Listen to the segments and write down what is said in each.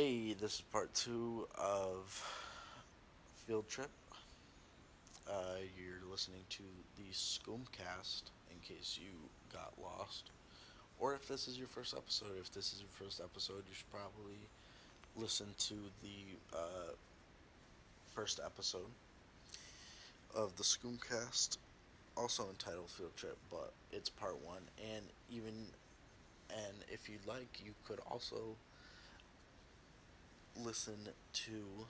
Hey, this is part two of Field Trip. Uh, you're listening to the Scoomcast in case you got lost. Or if this is your first episode, if this is your first episode, you should probably listen to the uh, first episode of the Scoomcast, also entitled Field Trip, but it's part one. And even, and if you'd like, you could also listen to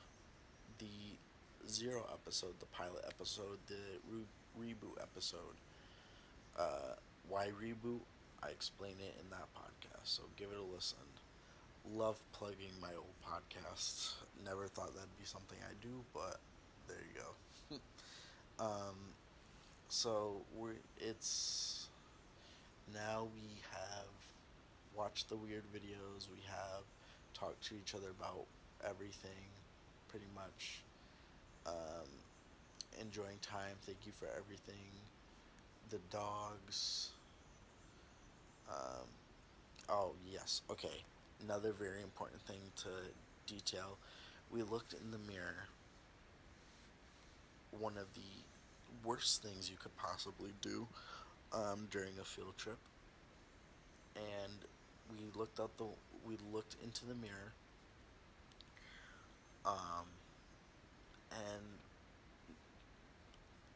the zero episode, the pilot episode, the re- reboot episode. Uh, why reboot? I explain it in that podcast, so give it a listen. Love plugging my old podcasts. Never thought that'd be something I do, but there you go. um, so we it's now we have watched the weird videos. We have talked to each other about everything, pretty much. Um, enjoying time. Thank you for everything. The dogs. Um, oh, yes. Okay. Another very important thing to detail. We looked in the mirror. One of the worst things you could possibly do um, during a field trip. And we looked out the we looked into the mirror um, and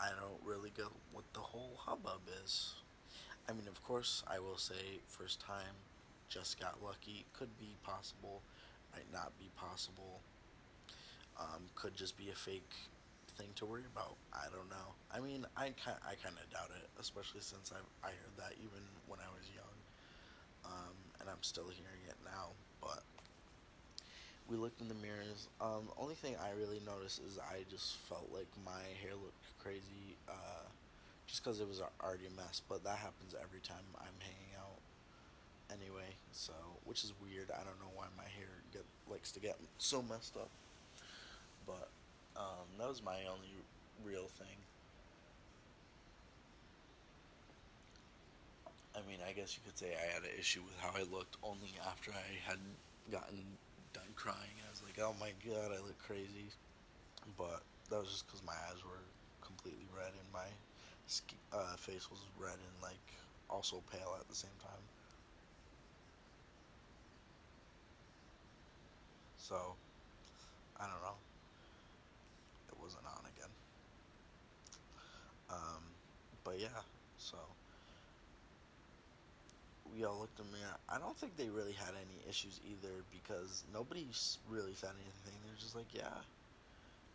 I don't really get what the whole hubbub is. I mean, of course, I will say first time, just got lucky. Could be possible, might not be possible. Um, could just be a fake thing to worry about. I don't know. I mean, I kind I kind of doubt it, especially since I I heard that even when I was young, um, and I'm still hearing it now. But we looked in the mirrors. Um, only thing I really noticed is I just felt like my hair looked crazy, uh, just because it was already a mess. But that happens every time I'm hanging out, anyway. So, which is weird. I don't know why my hair get likes to get so messed up. But um, that was my only real thing. I mean, I guess you could say I had an issue with how I looked only after I had gotten crying. I was like, oh my god, I look crazy. But that was just because my eyes were completely red and my uh, face was red and like also pale at the same time. So, I don't know. It wasn't on again. Um, but yeah, so we all looked in the mirror. I don't think they really had any issues either because nobody really said anything. They're just like, yeah.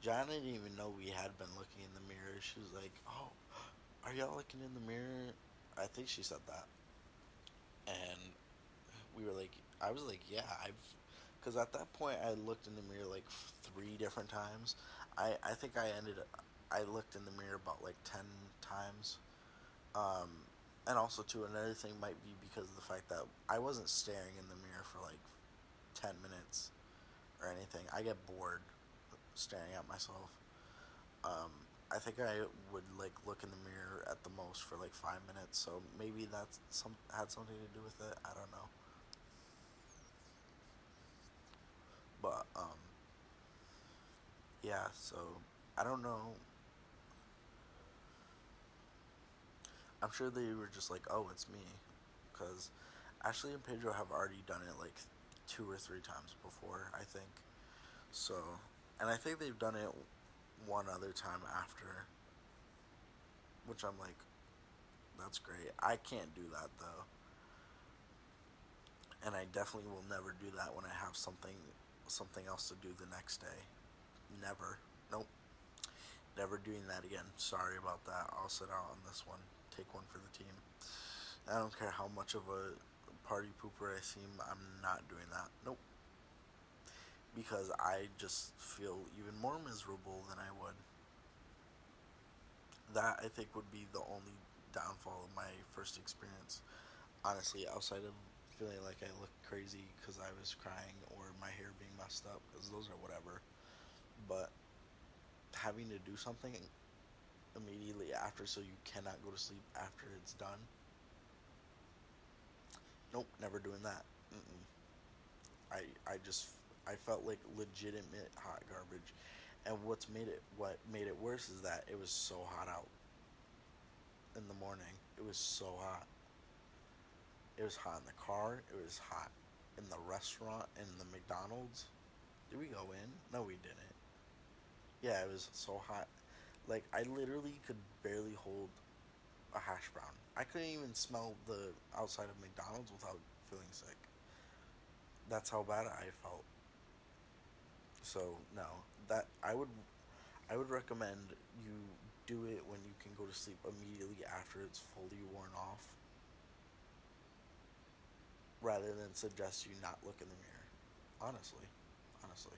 John didn't even know we had been looking in the mirror. She was like, oh, are y'all looking in the mirror? I think she said that. And we were like, I was like, yeah, I've. Because at that point, I looked in the mirror like three different times. I, I think I ended. I looked in the mirror about like 10 times. Um, and also too another thing might be because of the fact that I wasn't staring in the mirror for like 10 minutes or anything. I get bored staring at myself. Um, I think I would like look in the mirror at the most for like five minutes, so maybe that's some had something to do with it. I don't know. But um, yeah, so I don't know I'm sure they were just like, oh, it's me. Because Ashley and Pedro have already done it like two or three times before, I think. So, and I think they've done it one other time after. Which I'm like, that's great. I can't do that though. And I definitely will never do that when I have something something else to do the next day. Never. Nope. Never doing that again. Sorry about that. I'll sit out on this one take one for the team. I don't care how much of a party pooper I seem, I'm not doing that. Nope. Because I just feel even more miserable than I would. That I think would be the only downfall of my first experience. Honestly, outside of feeling like I look crazy because I was crying or my hair being messed up, because those are whatever. But having to do something immediately after so you cannot go to sleep after it's done. Nope, never doing that. Mm-mm. I I just I felt like legitimate hot garbage. And what's made it what made it worse is that it was so hot out in the morning. It was so hot. It was hot in the car. It was hot in the restaurant in the McDonald's. Did we go in? No, we didn't. Yeah, it was so hot. Like I literally could barely hold a hash brown. I couldn't even smell the outside of McDonald's without feeling sick. That's how bad I felt. So no, that I would, I would recommend you do it when you can go to sleep immediately after it's fully worn off, rather than suggest you not look in the mirror. Honestly, honestly,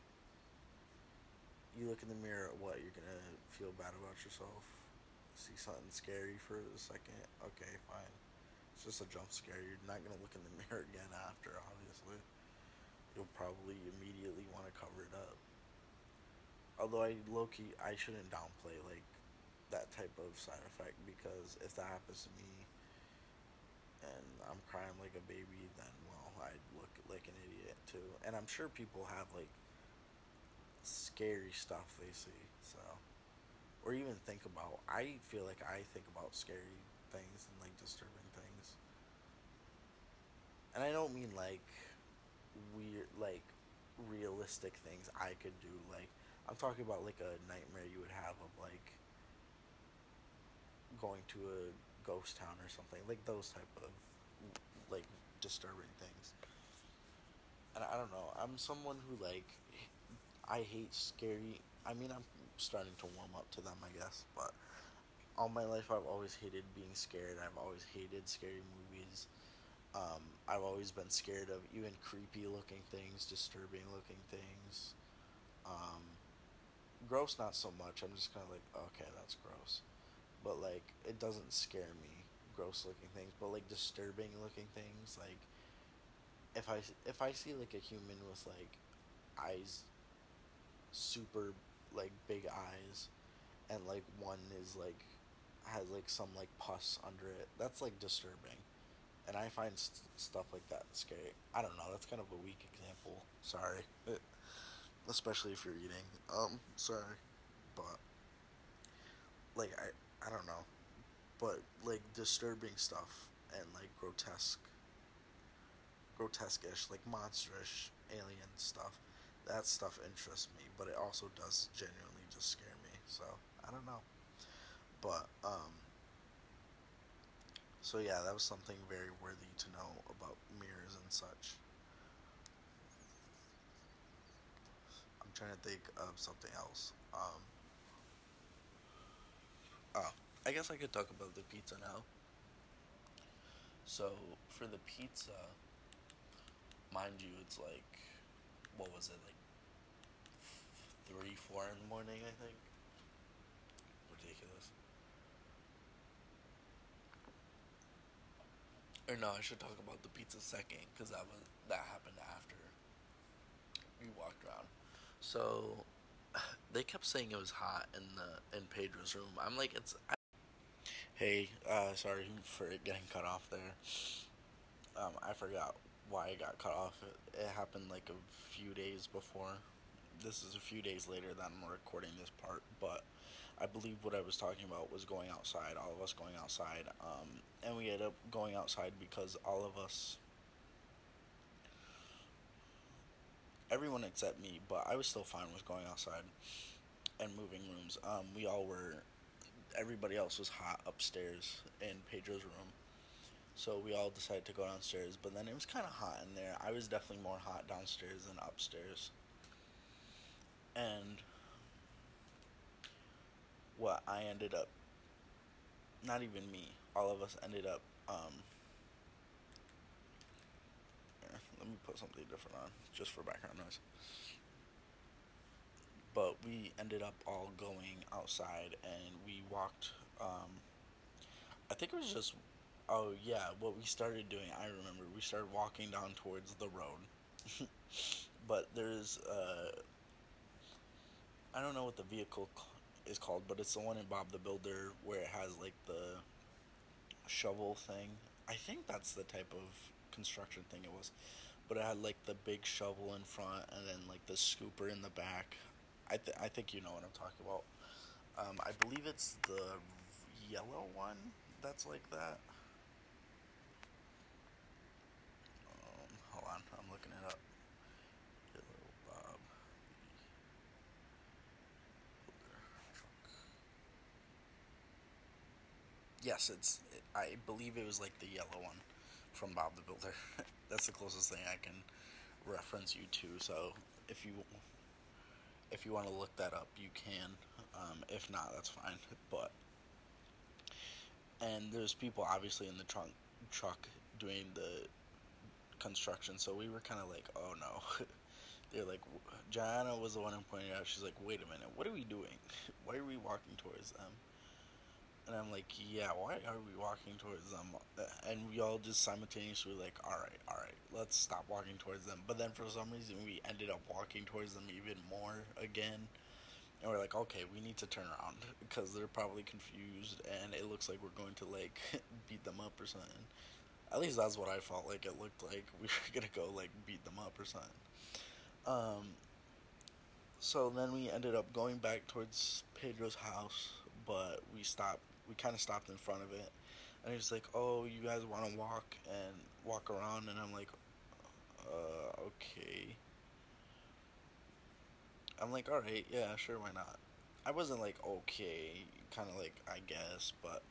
you look in the mirror, what you're gonna feel bad about yourself see something scary for a second, okay, fine. It's just a jump scare. You're not gonna look in the mirror again after, obviously. You'll probably immediately want to cover it up. Although I low key, I shouldn't downplay like that type of side effect because if that happens to me and I'm crying like a baby, then well, I'd look like an idiot too. And I'm sure people have like scary stuff they see, so or even think about. I feel like I think about scary things and like disturbing things. And I don't mean like weird, like realistic things I could do. Like I'm talking about like a nightmare you would have of like going to a ghost town or something. Like those type of like disturbing things. And I don't know. I'm someone who like I hate scary. I mean, I'm starting to warm up to them, I guess. But all my life, I've always hated being scared. I've always hated scary movies. Um, I've always been scared of even creepy looking things, disturbing looking things. Um, gross, not so much. I'm just kind of like, okay, that's gross. But like, it doesn't scare me. Gross looking things, but like disturbing looking things, like if I if I see like a human with like eyes super like big eyes, and like one is like has like some like pus under it. That's like disturbing, and I find st- stuff like that scary. I don't know. That's kind of a weak example. Sorry, especially if you're eating. Um, sorry, but like I I don't know, but like disturbing stuff and like grotesque, grotesque-ish, like monsterish alien stuff that stuff interests me, but it also does genuinely just scare me. So I don't know, but um, so yeah, that was something very worthy to know about mirrors and such. I'm trying to think of something else. Um, oh, I guess I could talk about the pizza now. So for the pizza, mind you, it's like what was it like three, four in the morning, I think. Ridiculous. Or no, I should talk about the pizza second, because that was that happened after we walked around. So they kept saying it was hot in the in Pedro's room. I'm like, it's. I, hey, uh, sorry for getting cut off there. Um, I forgot why it got cut off. It, it happened like a few days before this is a few days later that I'm recording this part, but I believe what I was talking about was going outside, all of us going outside, um, and we ended up going outside because all of us, everyone except me, but I was still fine with going outside and moving rooms. Um, we all were, everybody else was hot upstairs in Pedro's room. So we all decided to go downstairs, but then it was kind of hot in there. I was definitely more hot downstairs than upstairs and what I ended up not even me all of us ended up um let me put something different on just for background noise. But we ended up all going outside and we walked um I think it was just oh yeah what we started doing I remember we started walking down towards the road. But there's uh I don't know what the vehicle is called, but it's the one in Bob the Builder where it has like the shovel thing. I think that's the type of construction thing it was. but it had like the big shovel in front and then like the scooper in the back. I th- I think you know what I'm talking about. Um, I believe it's the yellow one that's like that. Um, hold on, I'm looking it up. Yellow Bob. Yes, it's. I believe it was like the yellow one from Bob the Builder. That's the closest thing I can reference you to. So if you if you want to look that up, you can. Um, if not, that's fine. But and there's people obviously in the trunk truck doing the construction, so we were kind of like, oh no. They're like, Joanna was the one who pointed out. She's like, wait a minute, what are we doing? Why are we walking towards them? And I'm like, yeah, why are we walking towards them? And we all just simultaneously like, all right, all right, let's stop walking towards them. But then for some reason, we ended up walking towards them even more again. And we're like, okay, we need to turn around because they're probably confused, and it looks like we're going to like beat them up or something. At least that's what I felt like. It looked like we were gonna go like beat them up or something. Um. So then we ended up going back towards Pedro's house, but we stopped we kind of stopped in front of it, and he's like, "Oh, you guys want to walk and walk around?" And I'm like, "Uh, okay." I'm like, "All right, yeah, sure, why not?" I wasn't like okay, kind of like I guess, but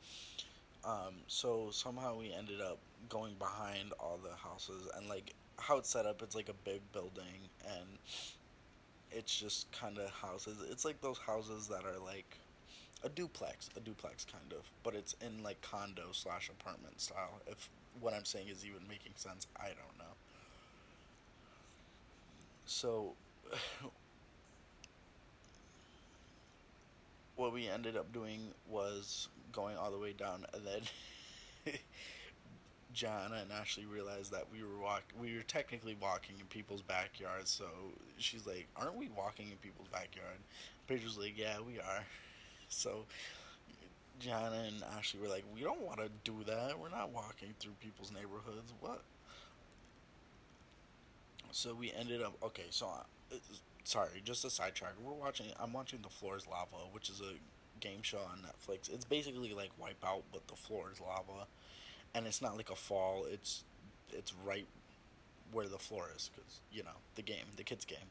um, so somehow we ended up going behind all the houses and like how it's set up. It's like a big building and it's just kind of houses. It's like those houses that are like a duplex, a duplex kind of, but it's in like condo slash apartment style. If what I'm saying is even making sense, I don't know. So, what we ended up doing was going all the way down, and then Jana and Ashley realized that we were walk we were technically walking in people's backyards. So she's like, "Aren't we walking in people's backyard?" Pedro's like, "Yeah, we are." So Jana and Ashley were like, "We don't want to do that. We're not walking through people's neighborhoods. What?" So we ended up okay. So uh, sorry, just a sidetrack. We're watching. I'm watching The Floor Is Lava, which is a game show on Netflix. It's basically like Wipeout, but the floor is lava, and it's not like a fall. It's it's right where the floor is because you know the game, the kids game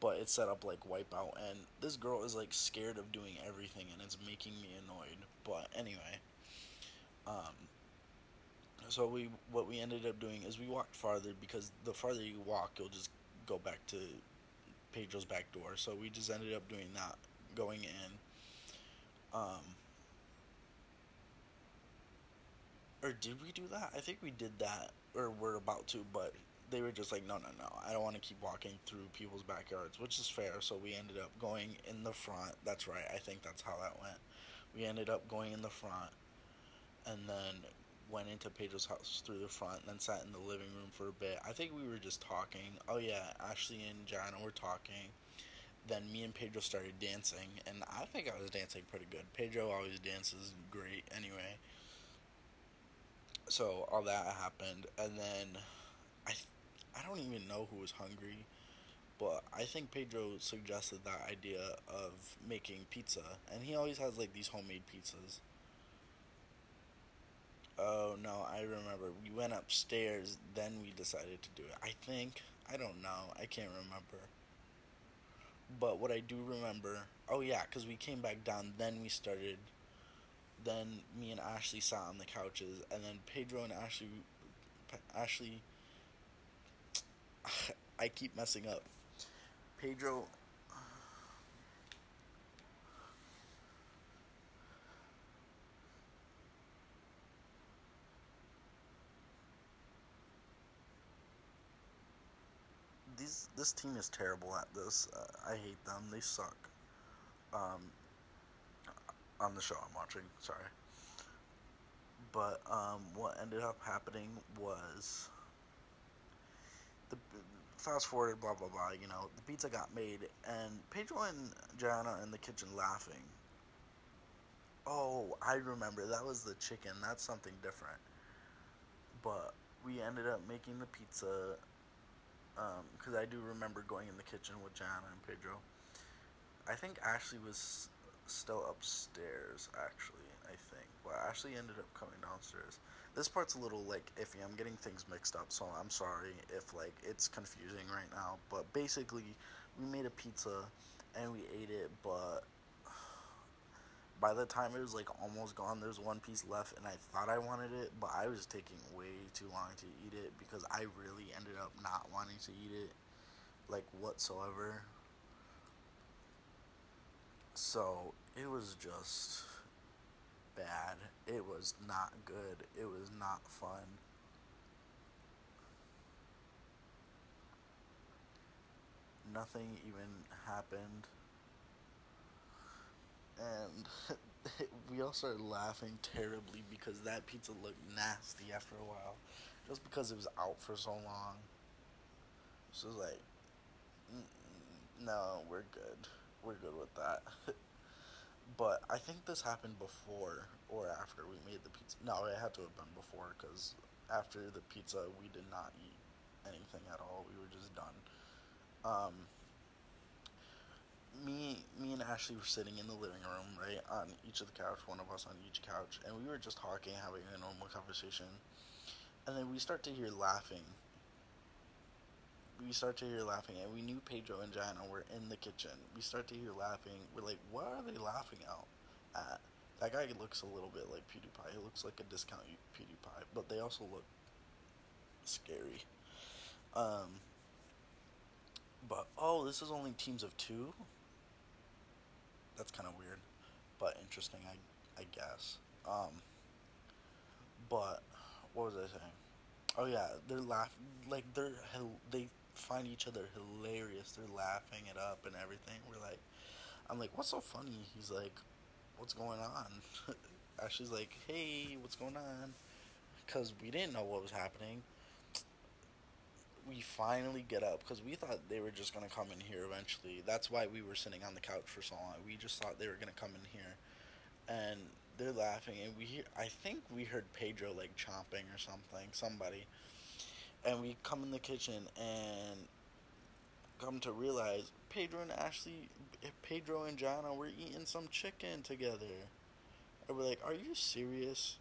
but it's set up like Wipeout, and this girl is like scared of doing everything, and it's making me annoyed. But anyway, um, so we what we ended up doing is we walked farther because the farther you walk, you'll just go back to Pedro's back door. So we just ended up doing that, going in. Um, or did we do that? I think we did that, or we're about to, but they were just like, no, no, no, I don't want to keep walking through people's backyards, which is fair. So we ended up going in the front. That's right. I think that's how that went. We ended up going in the front, and then went into Pedro's house through the front, and then sat in the living room for a bit. I think we were just talking. Oh yeah, Ashley and Jana were talking. Then me and Pedro started dancing, and I think I was dancing pretty good. Pedro always dances great, anyway. So all that happened, and then I I don't even know who was hungry, but I think Pedro suggested that idea of making pizza, and he always has like these homemade pizzas. Oh no, I remember. We went upstairs, then we decided to do it. I think I don't know. I can't remember. But what I do remember, oh yeah, because we came back down, then we started. Then me and Ashley sat on the couches, and then Pedro and Ashley, Ashley I keep messing up. Pedro. These this team is terrible at this. Uh, I hate them. They suck. Um, on the show I'm watching. Sorry. But um, what ended up happening was the fast forward, blah blah blah. You know, the pizza got made, and Pedro and Jana in the kitchen laughing. Oh, I remember that was the chicken. That's something different. But we ended up making the pizza, um, because I do remember going in the kitchen with Jana and Pedro. I think Ashley was still upstairs, actually. I think, but Ashley ended up coming downstairs. This part's a little like iffy. I'm getting things mixed up, so I'm sorry if like it's confusing right now. But basically, we made a pizza and we ate it, but by the time it was like almost gone, there's one piece left, and I thought I wanted it, but I was taking way too long to eat it because I really ended up not wanting to eat it, like whatsoever. So it was just bad. It was not good. It was not fun. Nothing even happened. And we all started laughing terribly because that pizza looked nasty after a while. Just because it was out for so long. So was like, no, we're good. We're good with that. but I think this happened before or after we made the pizza. No, it had to have been before because after the pizza, we did not eat anything at all. We were just done. Um, me, me and Ashley were sitting in the living room, right, on each of the couch, one of us on each couch, and we were just talking, having a normal conversation, and then we start to hear laughing. We start to hear laughing, and we knew Pedro and Jana were in the kitchen. We start to hear laughing. We're like, what are they laughing out at? That guy looks a little bit like PewDiePie. He looks like a discount PewDiePie, but they also look scary. Um, but oh, this is only teams of two. That's kind of weird, but interesting, I I guess. Um, but what was I saying? Oh yeah, they're laughing like they're they find each other hilarious. They're laughing it up and everything. We're like, I'm like, what's so funny? He's like, what's going on? Ashley's like, hey, what's going on? Because we didn't know what was happening. We finally get up because we thought they were just going to come in here eventually. That's why we were sitting on the couch for so long. We just thought they were going to come in here. And they're laughing. And we hear, I think we heard Pedro like chomping or something, somebody. And we come in the kitchen and come to realize Pedro and Ashley, Pedro and Jana were eating some chicken together. And we're like, are you serious?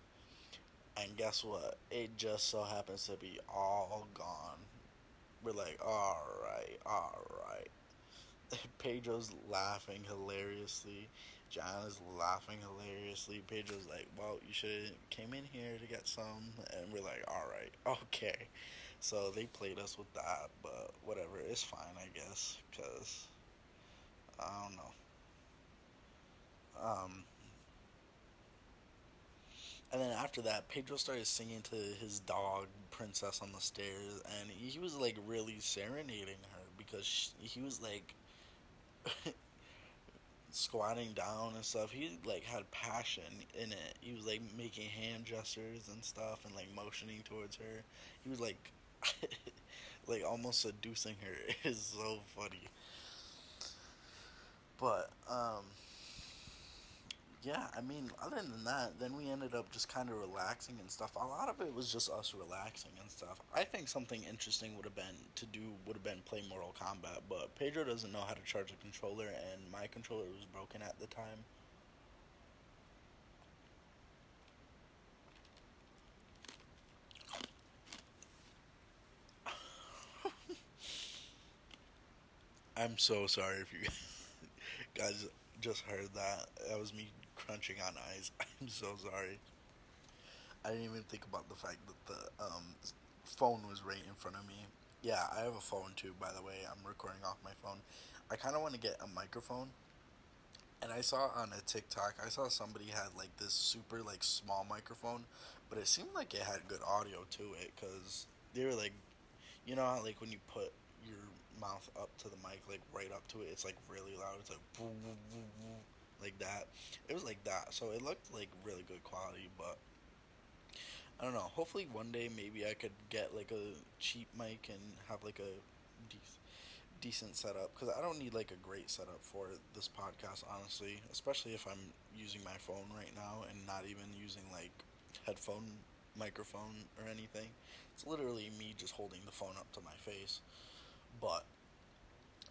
And guess what? It just so happens to be all gone. We're like, alright, alright. Pedro's laughing hilariously. Jana's laughing hilariously. Pedro's like, well, you should have came in here to get some. And we're like, alright, okay. So they played us with that, but whatever, it's fine, I guess, because I don't know. Um, and then after that, Pedro started singing to his dog, Princess, on the stairs, and he was like really serenading her because she, he was like squatting down and stuff. He like had passion in it. He was like making hand gestures and stuff and like motioning towards her. He was like like almost seducing her is so funny. But um yeah, I mean, other than that, then we ended up just kind of relaxing and stuff. A lot of it was just us relaxing and stuff. I think something interesting would have been to do would have been play Mortal Kombat, but Pedro doesn't know how to charge a controller, and my controller was broken at the time. I'm so sorry if you guys just heard that. That was me crunching on ice. I'm so sorry. I didn't even think about the fact that the um, phone was right in front of me. Yeah, I have a phone too, by the way. I'm recording off my phone. I kind of want to get a microphone. And I saw on a TikTok, I saw somebody had like this super like small microphone, but it seemed like it had good audio to it because they were like, you know how like when you put your mouth up to the mic, like right up to it. It's like really loud. It's like like that. It was like that. So it looked like really good quality, but I don't know. Hopefully one day maybe I could get like a cheap mic and have like a de- decent setup because I don't need like a great setup for this podcast, honestly. Especially if I'm using my phone right now and not even using like headphone microphone or anything. It's literally me just holding the phone up to my face. But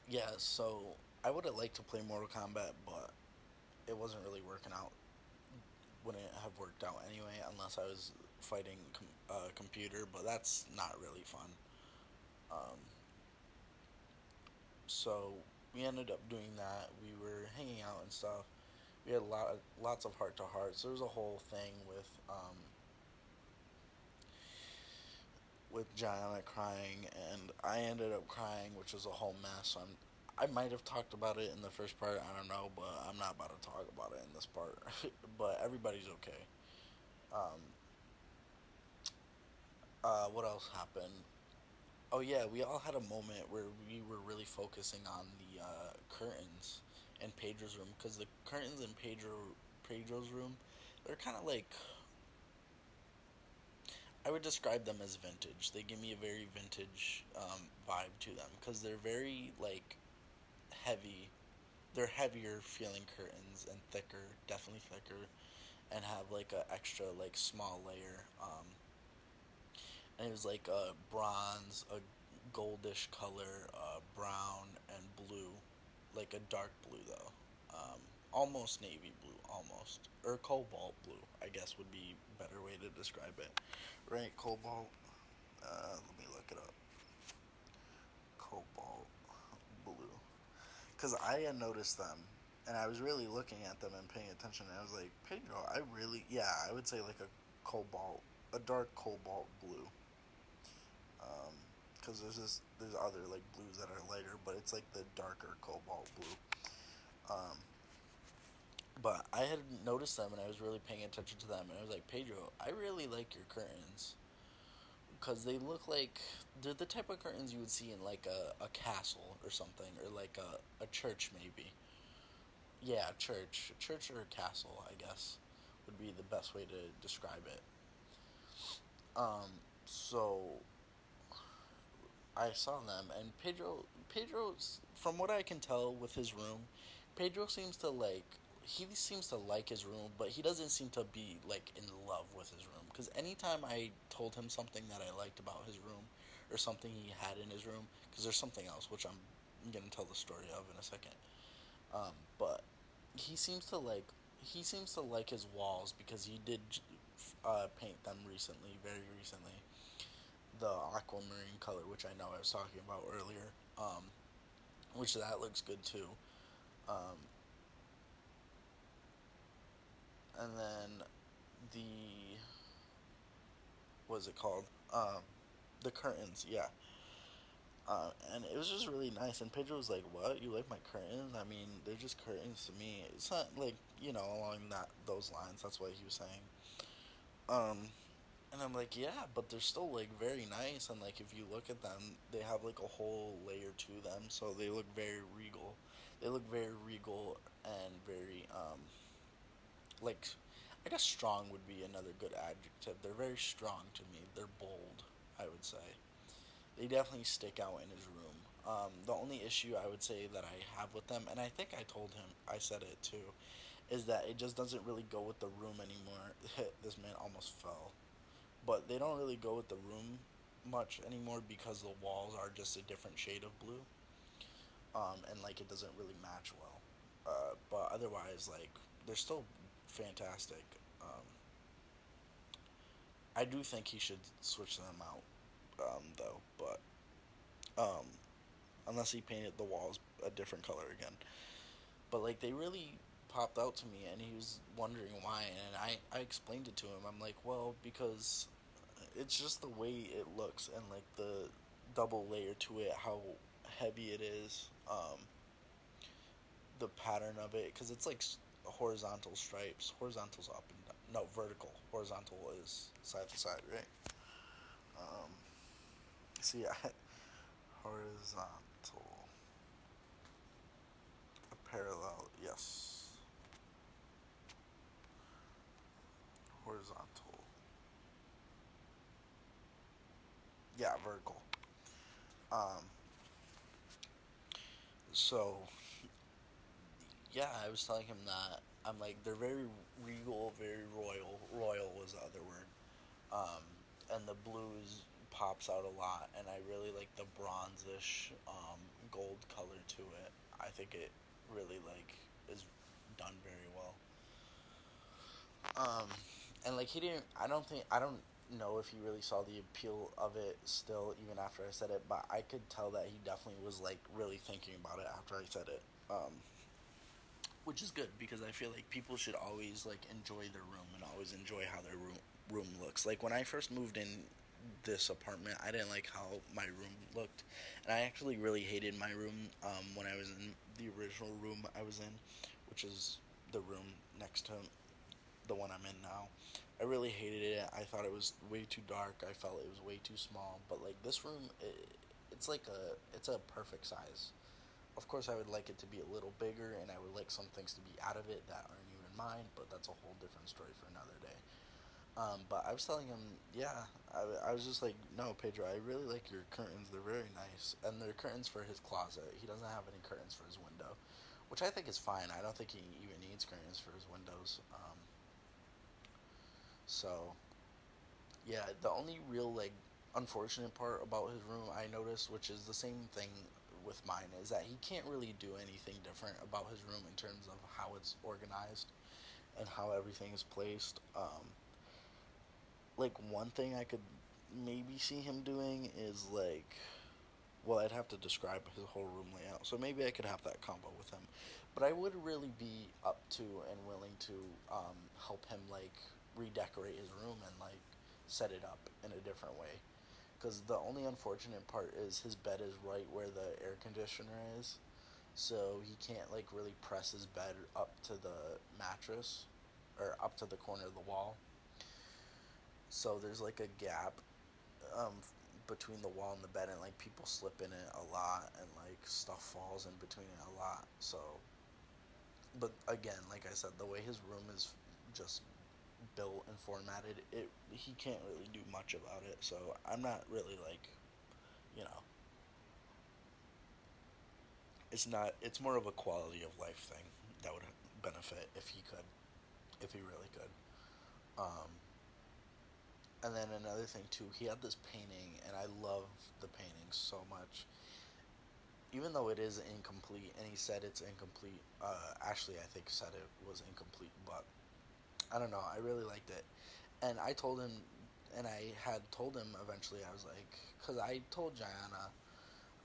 yeah, so I would have liked to play Mortal Kombat, but it wasn't really working out. Wouldn't have worked out anyway unless I was fighting a uh, computer, but that's not really fun. Um, so we ended up doing that. We were hanging out and stuff. We had a lot, lots of heart to hearts. There was a whole thing with um, with Gianna crying, and I ended up crying, which was a whole mess. I'm, I might have talked about it in the first part. I don't know, but I'm not about to talk about it in this part. but everybody's okay. Um, uh, what else happened? Oh yeah, we all had a moment where we were really focusing on the uh, curtains in Pedro's room because the curtains in Pedro Pedro's room, they're kind of like I would describe them as vintage. They give me a very vintage um, vibe to them because they're very like heavy. They're heavier feeling curtains and thicker, definitely thicker, and have like a extra like small layer. Um, and it was like a bronze, a goldish color, uh, brown and blue, like a dark blue though, um, almost navy blue, almost or cobalt blue. I guess would be better way to describe it. Right, cobalt. Uh, let me look it up. Cobalt blue. Because I had noticed them, and I was really looking at them and paying attention. And I was like, Pedro, I really, yeah, I would say like a cobalt, a dark cobalt blue. Um, Because there's this, there's other like blues that are lighter, but it's like the darker cobalt blue. Um, but I had noticed them and I was really paying attention to them and I was like, Pedro, I really like your curtains because they look like they're the type of curtains you would see in like a, a castle or something or like a, a church maybe. Yeah, church, church or castle, I guess would be the best way to describe it. Um, so I saw them and Pedro Pedro's from what I can tell with his room, Pedro seems to like he seems to like his room, but he doesn't seem to be like in love with his room. Because anytime I told him something that I liked about his room, or something he had in his room, because there's something else which I'm gonna tell the story of in a second. Um, but he seems to like he seems to like his walls because he did uh, paint them recently, very recently. The aquamarine color, which I know I was talking about earlier, um, which that looks good too. Um, and then the what is it called? Um, the curtains, yeah. Uh, and it was just really nice. And Pedro was like, "What? You like my curtains? I mean, they're just curtains to me. It's not like you know along that those lines. That's what he was saying." Um, and I'm like, "Yeah, but they're still like very nice. And like if you look at them, they have like a whole layer to them, so they look very regal. They look very regal and very um, like I guess strong would be another good adjective. They're very strong to me. They're bold, I would say. They definitely stick out in his room. Um, the only issue I would say that I have with them, and I think I told him, I said it too, is that it just doesn't really go with the room anymore. this man almost fell. But they don't really go with the room much anymore because the walls are just a different shade of blue. Um, and like it doesn't really match well. Uh, but otherwise, like they're still fantastic. Um, I do think he should switch them out, um, though. But um, unless he painted the walls a different color again. But like they really popped out to me, and he was wondering why, and I I explained it to him. I'm like, well, because it's just the way it looks, and like the double layer to it, how heavy it is, um, the pattern of it, because it's like horizontal stripes. Horizontal's up and down. No, vertical. Horizontal is side to side, right? Um, see, I, horizontal. A parallel, yes. Horizontal. Yeah, vertical. Um, so yeah, I was telling him that I'm like they're very regal, very royal. Royal was the other word, um, and the blue is pops out a lot, and I really like the bronzish um, gold color to it. I think it really like is done very well. Um, and like he didn't. I don't think. I don't know if he really saw the appeal of it still, even after I said it. But I could tell that he definitely was like really thinking about it after I said it. Um, which is good because I feel like people should always like enjoy their room and always enjoy how their room room looks. Like when I first moved in this apartment, I didn't like how my room looked, and I actually really hated my room um, when I was in the original room I was in, which is the room next to the one I'm in now. I really hated it. I thought it was way too dark. I felt it was way too small. But like this room, it, it's like a it's a perfect size. Of course, I would like it to be a little bigger, and I would like some things to be out of it that aren't even mine. But that's a whole different story for another day. Um, but I was telling him, yeah, I, I was just like, no, Pedro, I really like your curtains. They're very nice, and they're curtains for his closet. He doesn't have any curtains for his window, which I think is fine. I don't think he even needs curtains for his windows. Um, so, yeah, the only real like unfortunate part about his room I noticed, which is the same thing with mine, is that he can't really do anything different about his room in terms of how it's organized and how everything is placed. Um, like one thing I could maybe see him doing is like well I'd have to describe his whole room layout so maybe I could have that combo with him but I would really be up to and willing to um, help him like redecorate his room and like set it up in a different way because the only unfortunate part is his bed is right where the air conditioner is so he can't like really press his bed up to the mattress or up to the corner of the wall so there's like a gap um, between the wall and the bed, and like people slip in it a lot, and like stuff falls in between it a lot. So, but again, like I said, the way his room is just built and formatted, it he can't really do much about it. So I'm not really like, you know, it's not. It's more of a quality of life thing that would benefit if he could, if he really could. Um, and then another thing too, he had this painting, and I love the painting so much. Even though it is incomplete, and he said it's incomplete. Uh, Ashley, I think, said it was incomplete, but I don't know. I really liked it, and I told him, and I had told him eventually. I was like, because I told Jayana,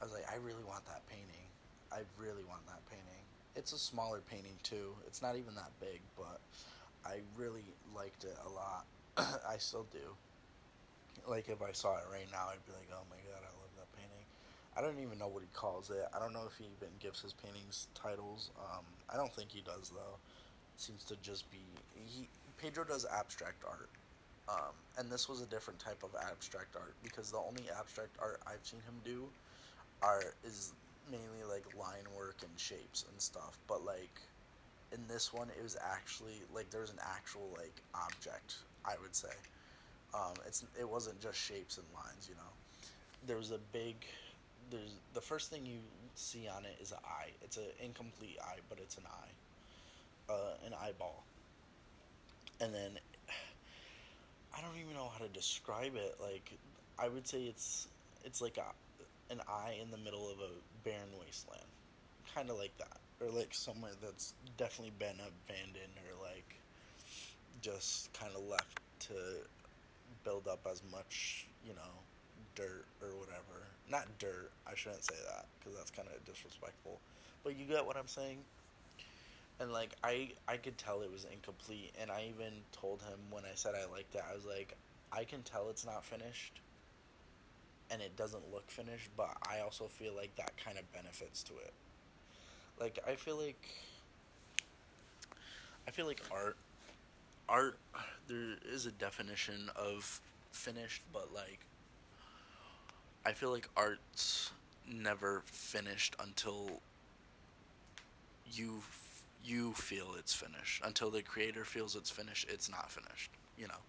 I was like, I really want that painting. I really want that painting. It's a smaller painting too. It's not even that big, but I really liked it a lot. I still do. Like if I saw it right now, I'd be like, "Oh my god, I love that painting." I don't even know what he calls it. I don't know if he even gives his paintings titles. Um, I don't think he does though. Seems to just be he. Pedro does abstract art, um, and this was a different type of abstract art because the only abstract art I've seen him do are is mainly like line work and shapes and stuff. But like in this one, it was actually like there's an actual like object I would say. Um, it's it wasn't just shapes and lines, you know. There was a big, there's the first thing you see on it is an eye. It's an incomplete eye, but it's an eye, uh, an eyeball. And then I don't even know how to describe it. Like I would say it's it's like a an eye in the middle of a barren wasteland, kind of like that, or like somewhere that's definitely been abandoned or like just kind of left to build up as much, you know, dirt or whatever. Not dirt, I shouldn't say that because that's kind of disrespectful. But you get what I'm saying? And like I I could tell it was incomplete and I even told him when I said I liked it, I was like I can tell it's not finished and it doesn't look finished, but I also feel like that kind of benefits to it. Like I feel like I feel like art art there is a definition of finished but like i feel like art's never finished until you you feel it's finished until the creator feels it's finished it's not finished you know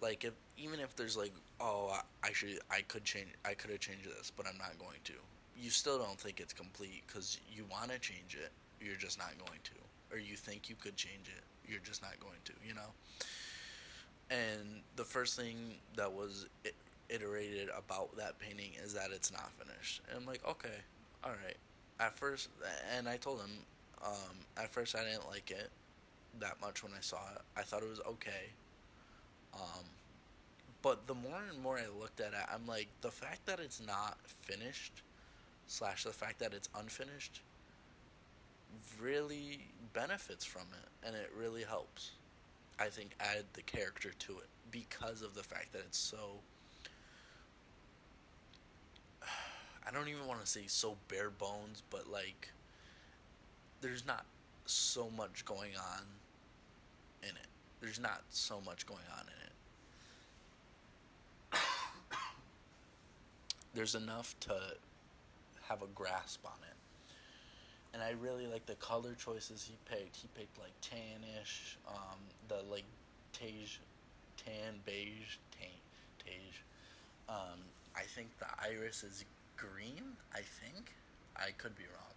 like if even if there's like oh I, I should i could change i could have changed this but i'm not going to you still don't think it's complete because you want to change it you're just not going to or you think you could change it, you're just not going to, you know? and the first thing that was iterated about that painting is that it's not finished. And I'm like, okay, all right. At first, and I told him, um, at first I didn't like it that much when I saw it. I thought it was okay. Um, but the more and more I looked at it, I'm like, the fact that it's not finished, slash the fact that it's unfinished, really benefits from it, and it really helps. I think add the character to it because of the fact that it's so. I don't even want to say so bare bones, but like, there's not so much going on in it. There's not so much going on in it. there's enough to have a grasp on it. And I really like the color choices he picked. He picked like tannish, um, the like beige, tan, beige, tan, beige. Um, I think the iris is green. I think I could be wrong.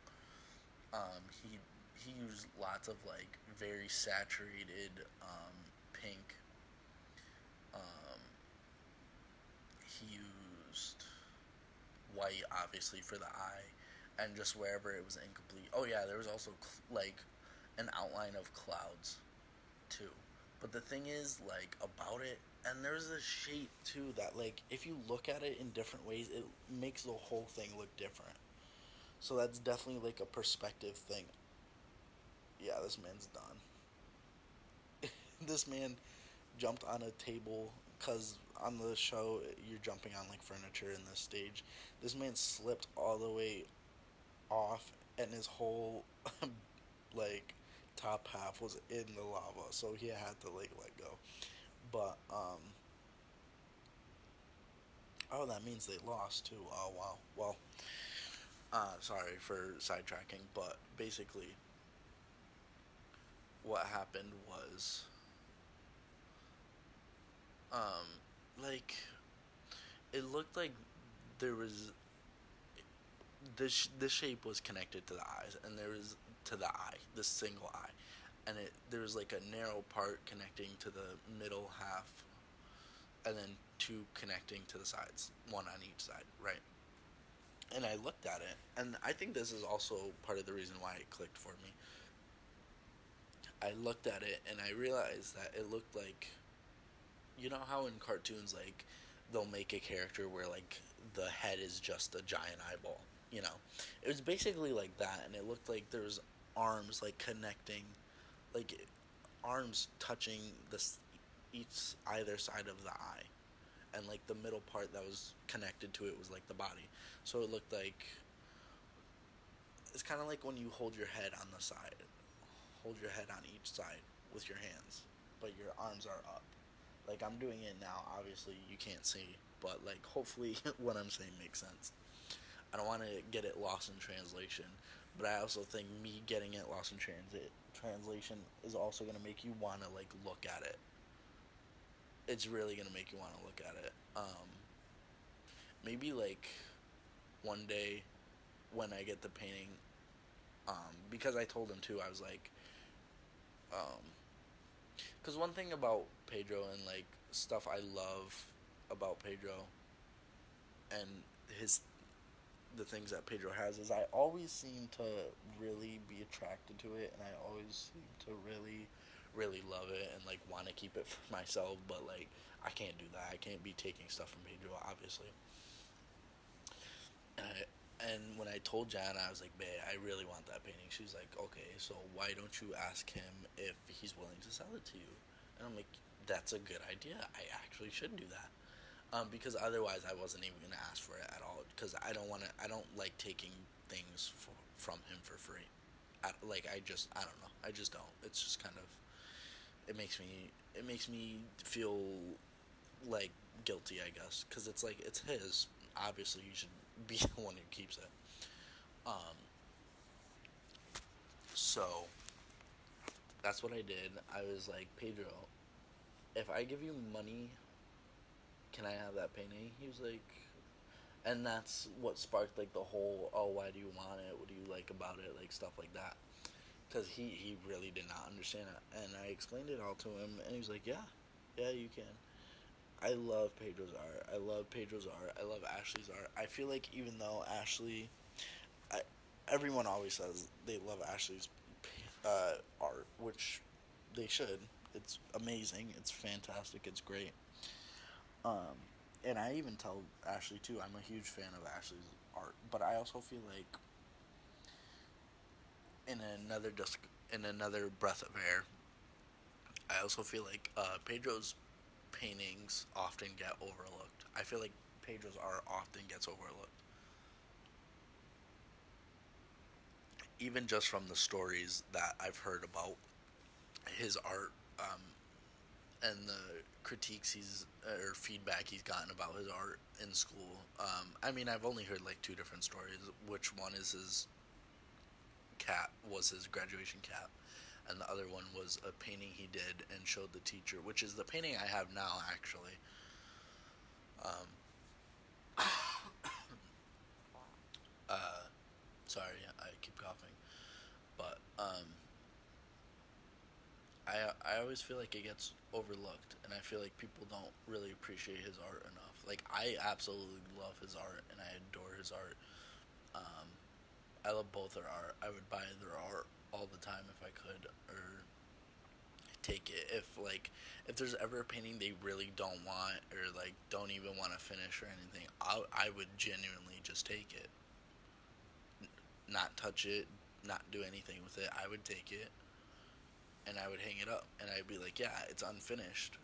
Um, he he used lots of like very saturated um, pink. Um, he used white, obviously, for the eye, and just wherever it was incomplete. Oh yeah, there was also cl- like an outline of clouds, too. But the thing is, like about it, and there's a shape too that, like, if you look at it in different ways, it makes the whole thing look different. So that's definitely like a perspective thing. Yeah, this man's done. this man jumped on a table because on the show you're jumping on like furniture in this stage. This man slipped all the way off, and his whole like top half was in the lava, so he had to like let go. But um. Oh, that means they lost too. Oh wow. Well, uh, sorry for sidetracking, but basically, what happened was, um, like, it looked like there was this this shape was connected to the eyes, and there was to the eye, the single eye, and it there was like a narrow part connecting to the middle half, and then two connecting to the sides, one on each side, right? And I looked at it, and I think this is also part of the reason why it clicked for me. I looked at it and I realized that it looked like, you know how in cartoons like they'll make a character where like the head is just a giant eyeball, you know, it was basically like that, and it looked like there was arms like connecting, like arms touching this each either side of the eye and like the middle part that was connected to it was like the body. So it looked like it's kind of like when you hold your head on the side, hold your head on each side with your hands, but your arms are up. Like I'm doing it now. Obviously you can't see, but like hopefully what I'm saying makes sense. I don't want to get it lost in translation, but I also think me getting it lost in transit translation is also going to make you want to like look at it it's really gonna make you want to look at it. Um, maybe like one day when I get the painting, um, because I told him too, I was like, um, because one thing about Pedro and like stuff I love about Pedro and his the things that Pedro has is I always seem to really be attracted to it and I always seem to really really love it and like want to keep it for myself, but like I can't do that. I can't be taking stuff from Pedro, obviously. And, I, and when I told Jan, I was like, "Babe, I really want that painting." She was like, "Okay, so why don't you ask him if he's willing to sell it to you?" And I'm like, "That's a good idea. I actually should do that." Um, because otherwise, I wasn't even gonna ask for it at all. Because I don't want to. I don't like taking things for, from him for free. I, like I just, I don't know. I just don't. It's just kind of it makes me it makes me feel like guilty, I guess, because it's like it's his. Obviously, you should be the one who keeps it. Um. So that's what I did. I was like, Pedro, if I give you money, can I have that painting? He was like, and that's what sparked like the whole, oh, why do you want it? What do you like about it? Like stuff like that because he, he really did not understand it. And I explained it all to him, and he was like, yeah, Yeah, you can. I love Pedro's art. I love Pedro's art. I love Ashley's art. I feel like even though Ashley, I, everyone always says they love Ashley's uh, art, which they should. It's amazing. It's fantastic. It's great. Um, and I even tell Ashley too. I'm a huge fan of Ashley's art, but I also feel like in another disc, in another breath of air, I also feel like uh, Pedro's paintings often get overlooked. I feel like Pedro's art often gets overlooked. Even just from the stories that I've heard about his art um, and the critiques he's or feedback he's gotten about his art in school. Um, I mean, I've only heard like two different stories. Which one is his cap was his graduation cap, and the other one was a painting he did and showed the teacher, which is the painting I have now actually. Um, uh, sorry, I keep coughing, but um, I I always feel like it gets overlooked, and I feel like people don't really appreciate his art enough. Like I absolutely love his art, and I adore his art. Um, I love both their art. I would buy their art all the time if I could, or take it if like if there's ever a painting they really don't want or like don't even want to finish or anything. I I would genuinely just take it, N- not touch it, not do anything with it. I would take it and I would hang it up, and I'd be like, yeah, it's unfinished,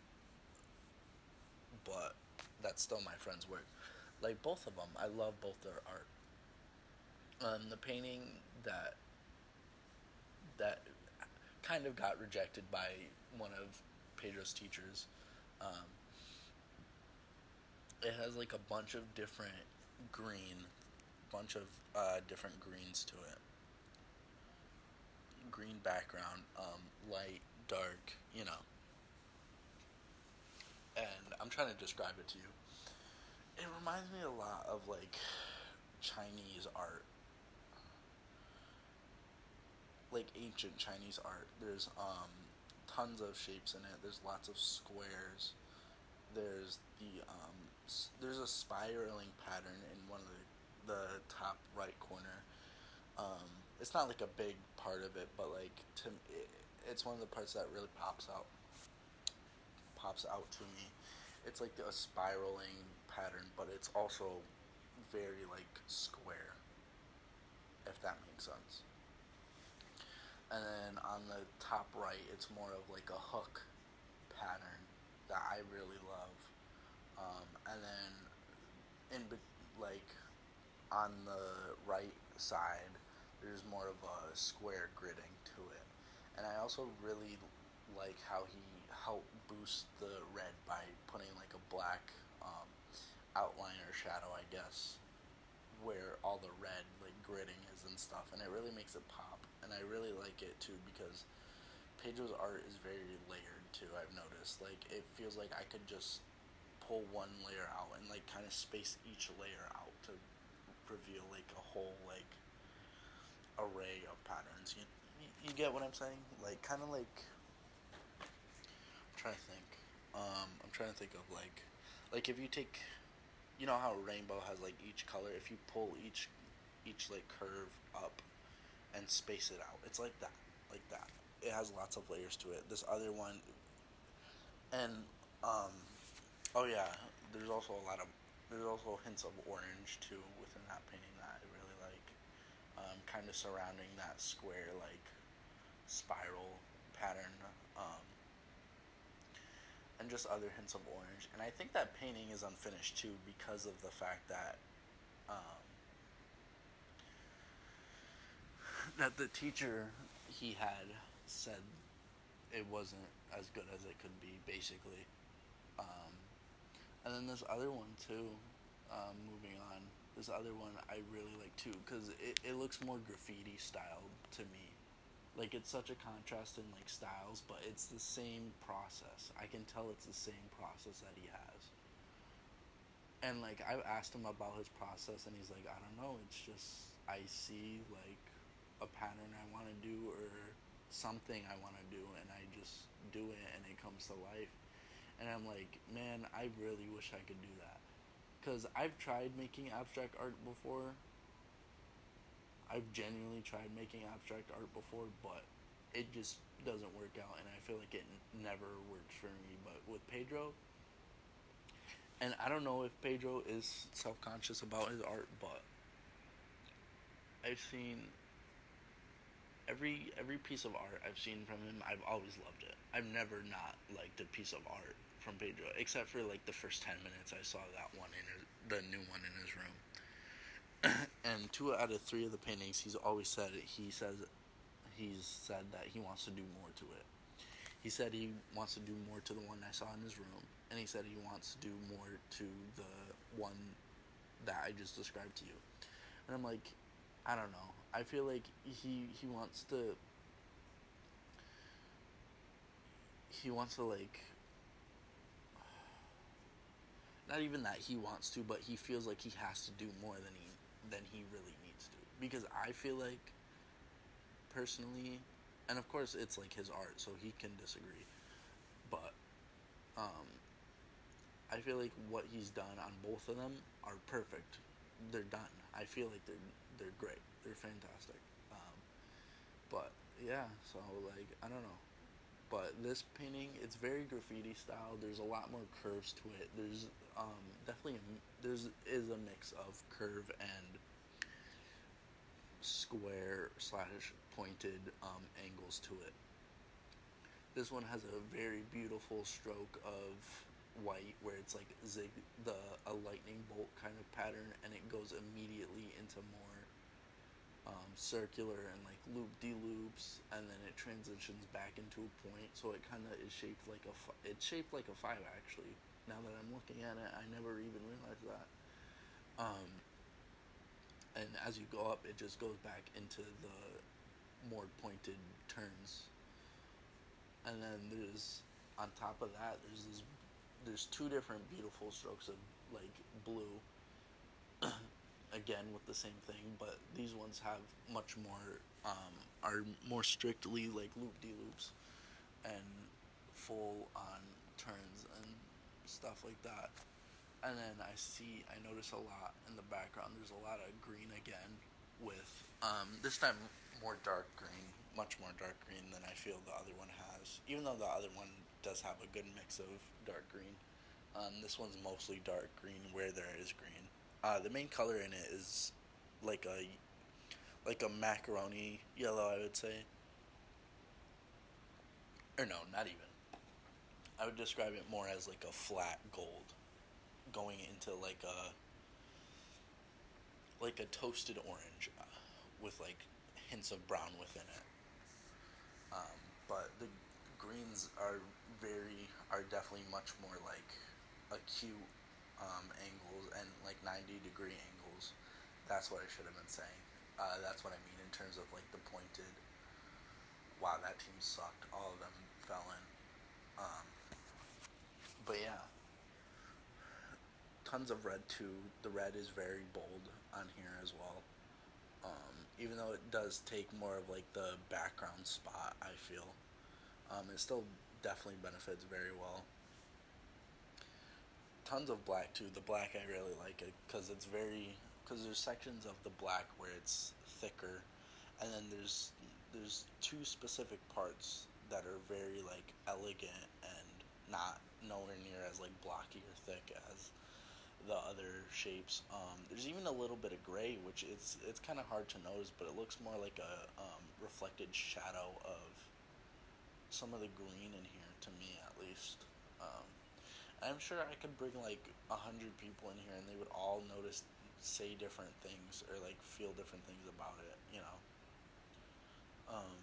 but that's still my friend's work. Like both of them, I love both their art. Um, the painting that that kind of got rejected by one of Pedro's teachers. Um, it has like a bunch of different green, bunch of uh, different greens to it green background, um, light, dark, you know. And I'm trying to describe it to you. It reminds me a lot of like Chinese art. Like ancient Chinese art. There's um tons of shapes in it. There's lots of squares. There's the um s- there's a spiraling pattern in one of the the top right corner. Um, it's not like a big part of it, but like to it, it's one of the parts that really pops out. Pops out to me. It's like a spiraling pattern, but it's also very like square. If that makes sense. And then on the top right, it's more of like a hook pattern that I really love. Um, and then in like on the right side, there's more of a square gridding to it. And I also really like how he helped boost the red by putting like a black um, outline or shadow, I guess, where all the red like gridding is and stuff, and it really makes it pop. And I really like it too because Pedro's art is very layered too. I've noticed like it feels like I could just pull one layer out and like kind of space each layer out to reveal like a whole like array of patterns. You, you, get what I'm saying? Like kind of like I'm trying to think. Um, I'm trying to think of like like if you take you know how a rainbow has like each color if you pull each each like curve up and space it out it's like that like that it has lots of layers to it this other one and um oh yeah there's also a lot of there's also hints of orange too within that painting that I really um, kind of surrounding that square like spiral pattern um, and just other hints of orange. And I think that painting is unfinished too because of the fact that um, that the teacher he had said it wasn't as good as it could be, basically. Um, and then this other one too. Um, moving on, this other one I really like too because it, it looks more graffiti styled to me. Like it's such a contrast in like styles, but it's the same process. I can tell it's the same process that he has. And like I've asked him about his process, and he's like, I don't know. It's just I see like a pattern I want to do or something I want to do, and I just do it, and it comes to life. and I'm like, man, I really wish I could do that. Because I've tried making abstract art before. I've genuinely tried making abstract art before, but it just doesn't work out, and I feel like it n- never works for me. But with Pedro, and I don't know if Pedro is self conscious about his art, but I've seen every every piece of art I've seen from him. I've always loved it. I've never not liked a piece of art from Pedro, except for like the first ten minutes I saw that one in his, the new one in his room. and two out of three of the paintings, he's always said he says he's said that he wants to do more to it. He said he wants to do more to the one I saw in his room, and he said he wants to do more to the one that I just described to you. And I'm like, I don't know. I feel like he he wants to he wants to like not even that he wants to, but he feels like he has to do more than he than he really needs to. Because I feel like personally and of course it's like his art, so he can disagree. But um I feel like what he's done on both of them are perfect. They're done. I feel like they're they're great. They're fantastic. Um, but yeah, so like I don't know. But this painting, it's very graffiti style. There's a lot more curves to it. There's um, definitely a, there's is a mix of curve and square slash pointed um, angles to it. This one has a very beautiful stroke of white where it's like zig the a lightning bolt kind of pattern and it goes immediately into more um, circular and like loop de loops and then it transitions back into a point so it kind of is shaped like a fi- it's shaped like a five actually. Now that I'm looking at it I never even realized that. Um, and as you go up it just goes back into the more pointed turns. And then there's on top of that there's this there's two different beautiful strokes of like blue again with the same thing but these ones have much more um, are more strictly like loop de loops and full on turns and stuff like that and then I see I notice a lot in the background there's a lot of green again with um, this time more dark green much more dark green than I feel the other one has even though the other one does have a good mix of dark green. Um, this one's mostly dark green where there is green. Uh, the main color in it is like a like a macaroni yellow, I would say. Or no, not even. I would describe it more as like a flat gold, going into like a like a toasted orange, uh, with like hints of brown within it. Um, but the greens are very are definitely much more like acute um, angles and like 90 degree angles. That's what I should have been saying. Uh, that's what I mean in terms of like the pointed. Wow, that team sucked. All of them fell in. Um, but yeah, tons of red too. The red is very bold on here as well. Um, even though it does take more of like the background spot, I feel. Um, it still definitely benefits very well. Tons of black too. The black I really like it because it's very because there's sections of the black where it's thicker, and then there's there's two specific parts that are very like elegant and not nowhere near as like blocky or thick as the other shapes. Um, there's even a little bit of gray, which it's it's kind of hard to notice, but it looks more like a um, reflected shadow of some of the green in here to me at least. I'm sure I could bring like a hundred people in here and they would all notice, say different things or like feel different things about it. You know. Um,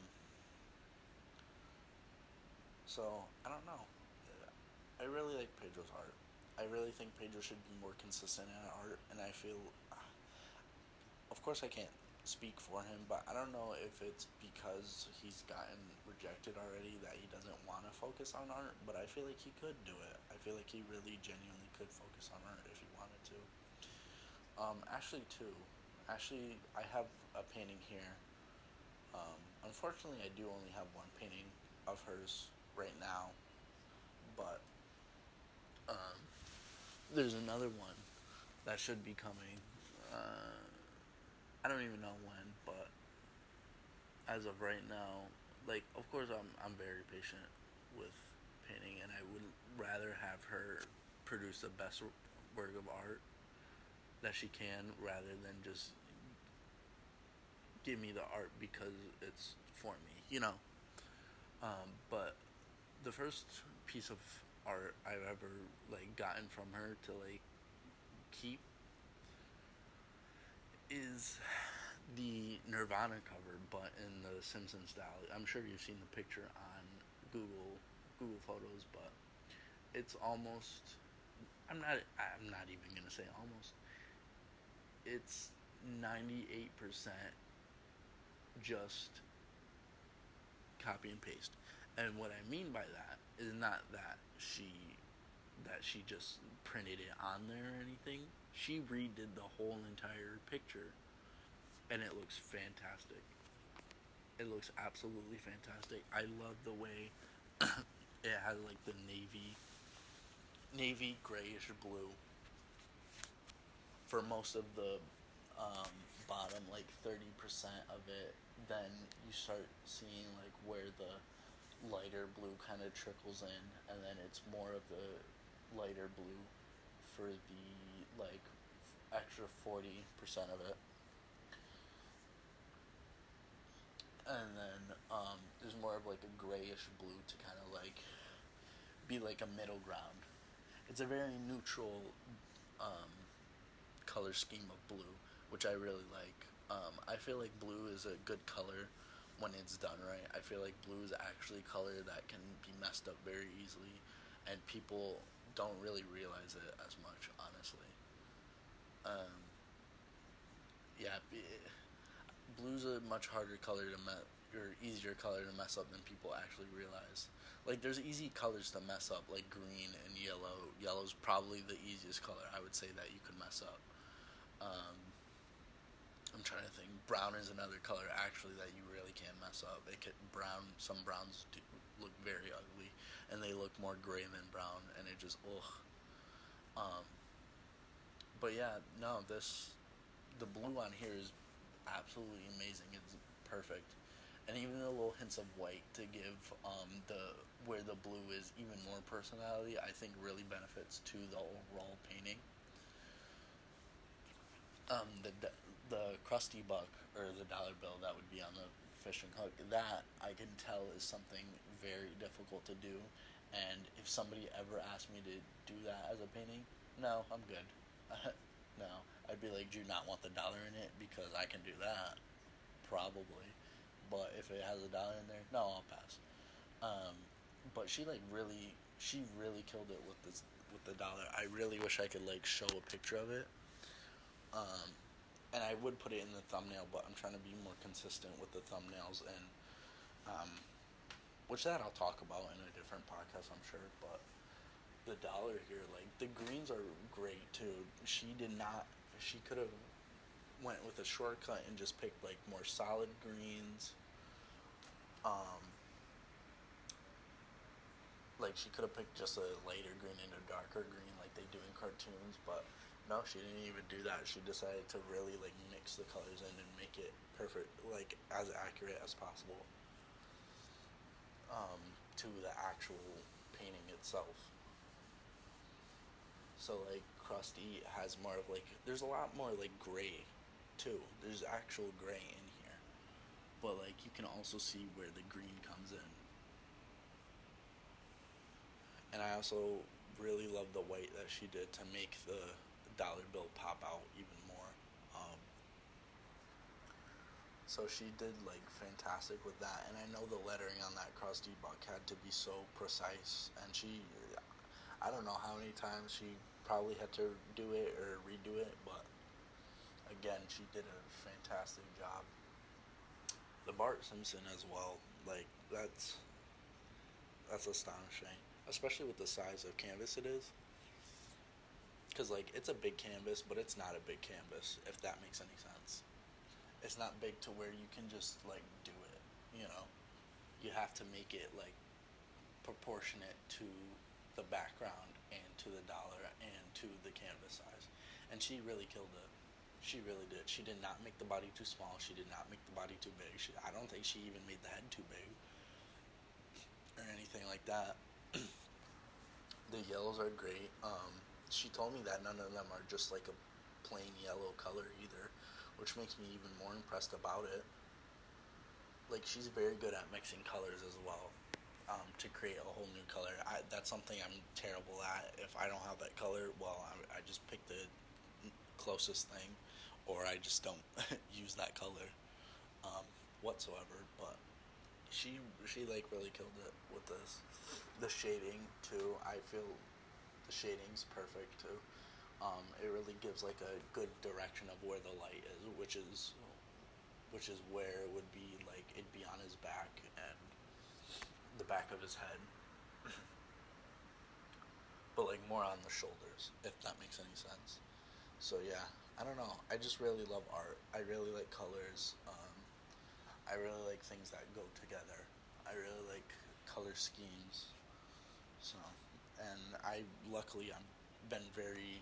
so I don't know. I really like Pedro's art. I really think Pedro should be more consistent in art, and I feel. Of course, I can't speak for him, but I don't know if it's because he's gotten rejected already that he doesn't want to focus on art, but I feel like he could do it. I feel like he really genuinely could focus on art if he wanted to. Um, Ashley too. Ashley, I have a painting here. Um, unfortunately, I do only have one painting of hers right now, but Um, there's another one that should be coming. Uh, I don't even know when, but as of right now, like of course I'm I'm very patient with painting, and I would rather have her produce the best work of art that she can, rather than just give me the art because it's for me, you know. Um, but the first piece of art I've ever like gotten from her to like keep is the Nirvana cover, but in the Simpsons style. I'm sure you've seen the picture on Google Google Photos, but it's almost. I'm not. I'm not even gonna say almost. It's ninety eight percent just copy and paste. And what I mean by that is not that she that she just printed it on there or anything. She redid the whole entire picture and it looks fantastic. It looks absolutely fantastic. I love the way it has like the navy navy grayish blue for most of the um, bottom like 30% of it then you start seeing like where the lighter blue kind of trickles in and then it's more of the lighter blue for the like extra 40% of it. And then um, there's more of like a grayish blue to kind of like be like a middle ground. It's a very neutral um, color scheme of blue which i really like. Um, I feel like blue is a good color when it's done right. I feel like blue is actually a color that can be messed up very easily, and people don't really realize it as much, honestly. Um, yeah, blue's a much harder color to mess, or easier color to mess up than people actually realize. Like, there's easy colors to mess up, like green and yellow. Yellow's probably the easiest color I would say that you could mess up. Um, I'm trying to think. Brown is another color actually that you really can't mess up. It could, brown. Some browns do look very ugly, and they look more gray than brown, and it just ugh. Um. But yeah, no, this the blue on here is absolutely amazing. It's perfect, and even the little hints of white to give um, the where the blue is even more personality. I think really benefits to the overall painting. Um, the the Krusty buck or the dollar bill that would be on the fishing hook, that I can tell is something very difficult to do. And if somebody ever asked me to do that as a painting, no, I'm good. no, I'd be like, do you not want the dollar in it? Because I can do that, probably. But if it has a dollar in there, no, I'll pass. Um, but she like really, she really killed it with this with the dollar. I really wish I could like show a picture of it. Um, and I would put it in the thumbnail, but I'm trying to be more consistent with the thumbnails and um, which that I'll talk about in a different podcast, I'm sure. But the dollar here, like the greens are great too. She did not. She could have went with a shortcut and just picked like more solid greens. Um, like she could have picked just a lighter green and a darker green like they do in cartoons, but no, she didn't even do that. She decided to really like mix the colors in and make it perfect, like as accurate as possible um, to the actual painting itself. So like Krusty has more of like there's a lot more like gray too. There's actual gray in here. But like you can also see where the green comes in. And I also really love the white that she did to make the dollar bill pop out even more. Um, so she did like fantastic with that, and I know the lettering on that Krusty buck had to be so precise, and she, I don't know how many times she probably had to do it or redo it, but again, she did a fantastic job. The Bart Simpson as well, like that's that's astonishing, especially with the size of canvas it is because like it's a big canvas, but it's not a big canvas. If that makes any sense, it's not big to where you can just like do it. You know, you have to make it like proportionate to the background and to the dollar and to the canvas size, and she really killed it. She really did. She did not make the body too small. She did not make the body too big. She, I don't think she even made the head too big or anything like that. the yellows are great. Um, she told me that none of them are just like a plain yellow color either, which makes me even more impressed about it. Like she's very good at mixing colors as well. Um, to create a whole new color, I, that's something I'm terrible at. If I don't have that color, well, I, I just pick the closest thing or I just don't use that color um, whatsoever. But she she like really killed it with this. The shading too, I feel shading's perfect too. Um, it really gives like a good direction of where the light is, which is which is where it would be like it'd be on his back and the back of his head. but like more on the shoulders, if that makes any sense. So yeah, I don't know. I just really love art. I really like colors. Um, I really like things that go together. I really like color schemes. So, and I luckily I've been very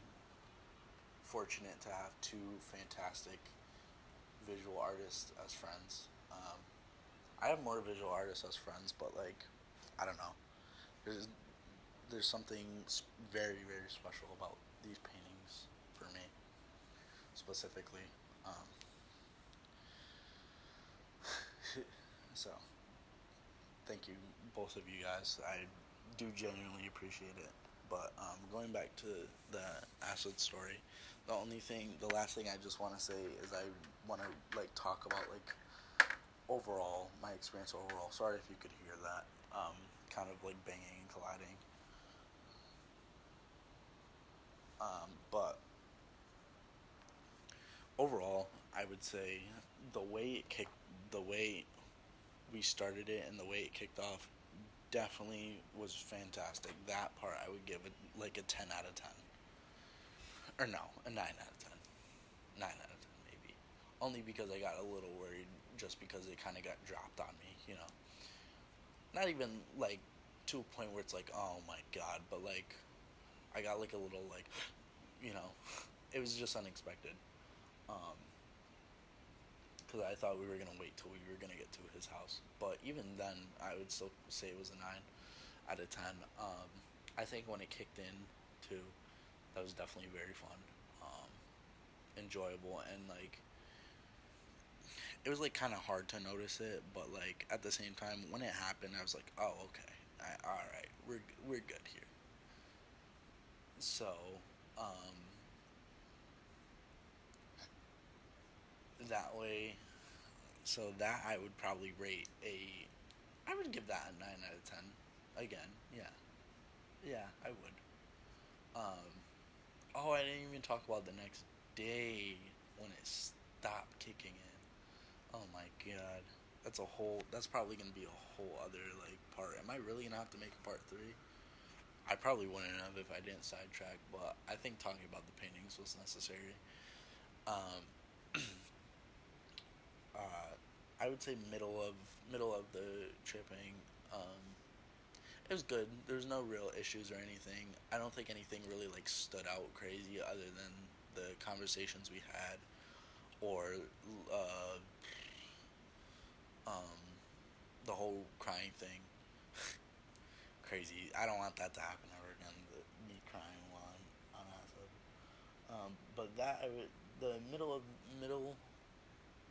fortunate to have two fantastic visual artists as friends. Um, I have more visual artists as friends, but like, I don't know. There's there's something very very special about these paintings for me, specifically. Um, so, thank you, both of you guys. I do genuinely appreciate it. But um, going back to the acid story, the only thing, the last thing I just want to say is I want to like talk about like overall my experience overall. Sorry if you could hear that, um, kind of like banging and colliding. Um, but overall, I would say the way it kicked, the way we started it, and the way it kicked off, definitely was fantastic. That part I would give it like a ten out of ten, or no, a nine out of ten, nine out of ten maybe, only because I got a little worried just because it kind of got dropped on me, you know. Not even like to a point where it's like, oh my god, but like I got like a little like, you know, it was just unexpected um, because I thought we were gonna wait till we were gonna get to his house. But even then, I would still say it was a nine out of ten. Um, I think when it kicked in, too, that was definitely very fun, um, enjoyable, and like it was like kind of hard to notice it, but like at the same time, when it happened, I was like, oh okay, I, all right, we're we're good here. So. Um, that way. So that I would probably rate a. I would give that a nine out of ten. Again, yeah, yeah, I would. Um, oh, I didn't even talk about the next day when it stopped kicking in. Oh my god, that's a whole. That's probably gonna be a whole other like part. Am I really gonna have to make a part three? I probably wouldn't have if I didn't sidetrack, but I think talking about the paintings was necessary. Um, uh, I would say middle of middle of the tripping. Um, it was good. There's no real issues or anything. I don't think anything really like stood out crazy other than the conversations we had, or uh, um, the whole crying thing. crazy. I don't want that to happen ever again. The, me crying while I'm on acid. Um, but that I would, the middle of middle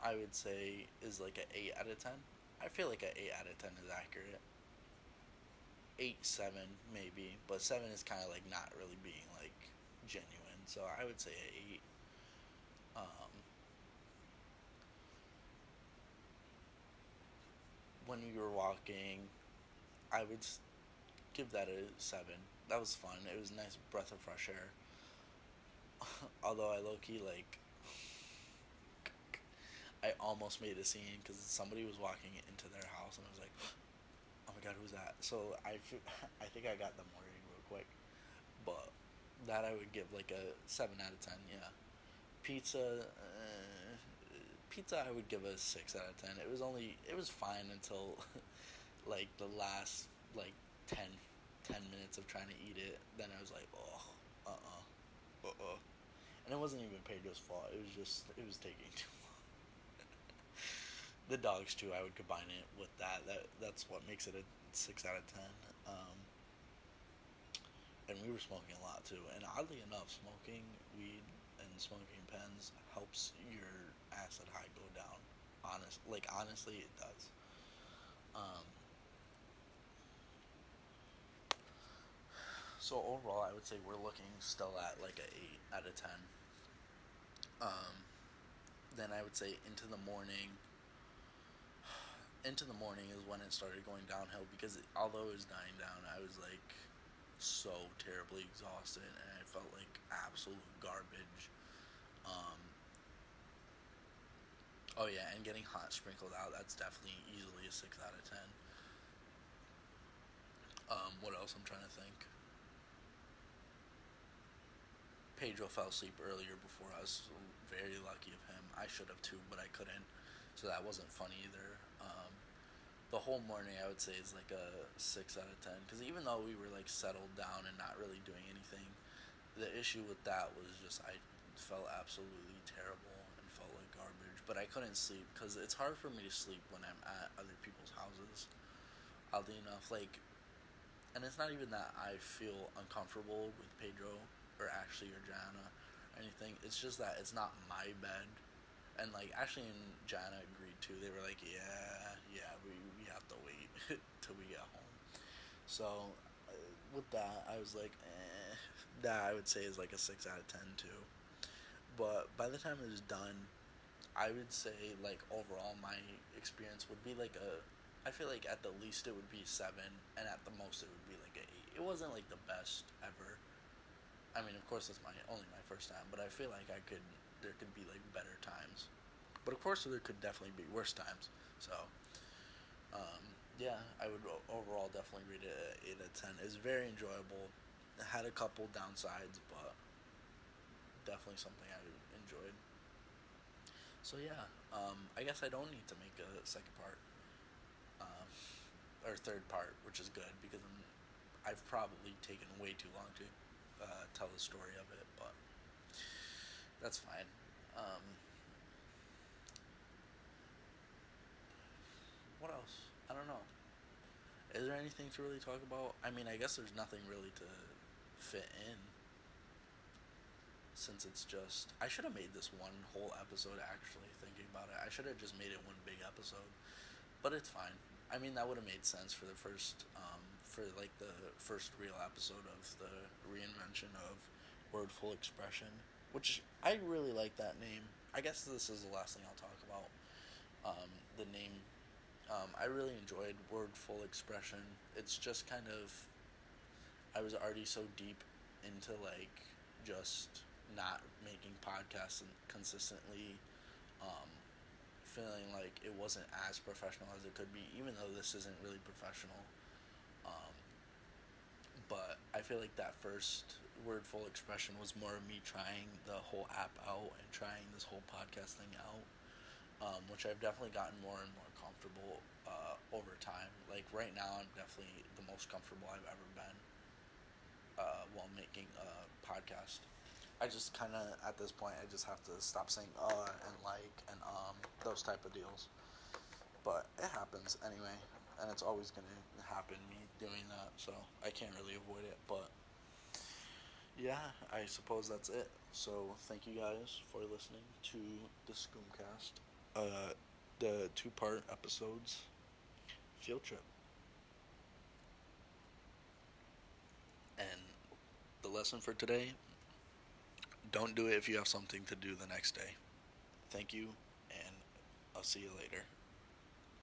I would say is like an eight out of ten. I feel like an eight out of ten is accurate. Eight, seven, maybe, but seven is kind of like not really being like genuine. So I would say an eight. Um, when we were walking, I would give that a seven. That was fun. It was a nice breath of fresh air. Although I low key like I almost made a scene because somebody was walking into their house and I was like, oh my god, who's that? So I, I think I got them worried real quick, but that I would give like a seven out of ten. Yeah, pizza, uh, pizza I would give a six out of ten. It was only it was fine until like the last like 10, ten minutes of trying to eat it. Then I was like, oh, uh, uh-uh, uh, uh, and it wasn't even Pedro's fault. It was just it was taking too. The dogs too. I would combine it with that. That that's what makes it a six out of ten. Um, and we were smoking a lot too. And oddly enough, smoking weed and smoking pens helps your acid high go down. Honest, like honestly, it does. Um, so overall, I would say we're looking still at like a eight out of ten. Um, then I would say into the morning. Into the morning is when it started going downhill because it, although it was dying down, I was like so terribly exhausted and I felt like absolute garbage. Um, oh yeah, and getting hot sprinkled out, that's definitely easily a 6 out of 10. Um, what else I'm trying to think? Pedro fell asleep earlier before us. Very lucky of him. I should have too, but I couldn't. So that wasn't fun either. The whole morning, I would say, is like a six out of ten. Because even though we were like settled down and not really doing anything, the issue with that was just I felt absolutely terrible and felt like garbage. But I couldn't sleep because it's hard for me to sleep when I'm at other people's houses. Oddly enough, like, and it's not even that I feel uncomfortable with Pedro or Ashley or Jana or anything. It's just that it's not my bed and like Ashley and Jana agreed too. They were like, "Yeah, yeah, we we have to wait till we get home." So uh, with that, I was like, eh. "That I would say is like a six out of ten too." But by the time it was done, I would say like overall my experience would be like a. I feel like at the least it would be seven, and at the most it would be like a eight. It wasn't like the best ever. I mean, of course, it's my only my first time, but I feel like I could there could be like better times, but of course there could definitely be worse times. So, um, yeah, I would overall definitely rate it eight out of ten. It's very enjoyable. It had a couple downsides, but definitely something I enjoyed. So yeah, um, I guess I don't need to make a second part, um, or third part, which is good because I'm, I've probably taken way too long to uh, tell the story of it, but that's fine. Um, what else? I don't know. Is there anything to really talk about? I mean, I guess there's nothing really to fit in. Since it's just. I should have made this one whole episode actually, thinking about it. I should have just made it one big episode. But it's fine. I mean, that would have made sense for the first. Um, for like the first real episode of the reinvention of wordful expression which I really like that name. I guess this is the last thing I'll talk about. Um, the name, um, I really enjoyed Wordful Expression. It's just kind of, I was already so deep into like just not making podcasts and consistently, um, feeling like it wasn't as professional as it could be, even though this isn't really professional. Um, but I feel like that first wordful expression was more of me trying the whole app out and trying this whole podcast thing out, um, which I've definitely gotten more and more comfortable uh, over time. Like right now, I'm definitely the most comfortable I've ever been uh, while making a podcast. I just kind of at this point, I just have to stop saying uh and like and um those type of deals. But it happens anyway, and it's always gonna happen. Me doing that, so I can't really avoid it. But yeah, I suppose that's it. So thank you guys for listening to the Scoomcast, uh, the two-part episodes field trip, and the lesson for today: don't do it if you have something to do the next day. Thank you, and I'll see you later.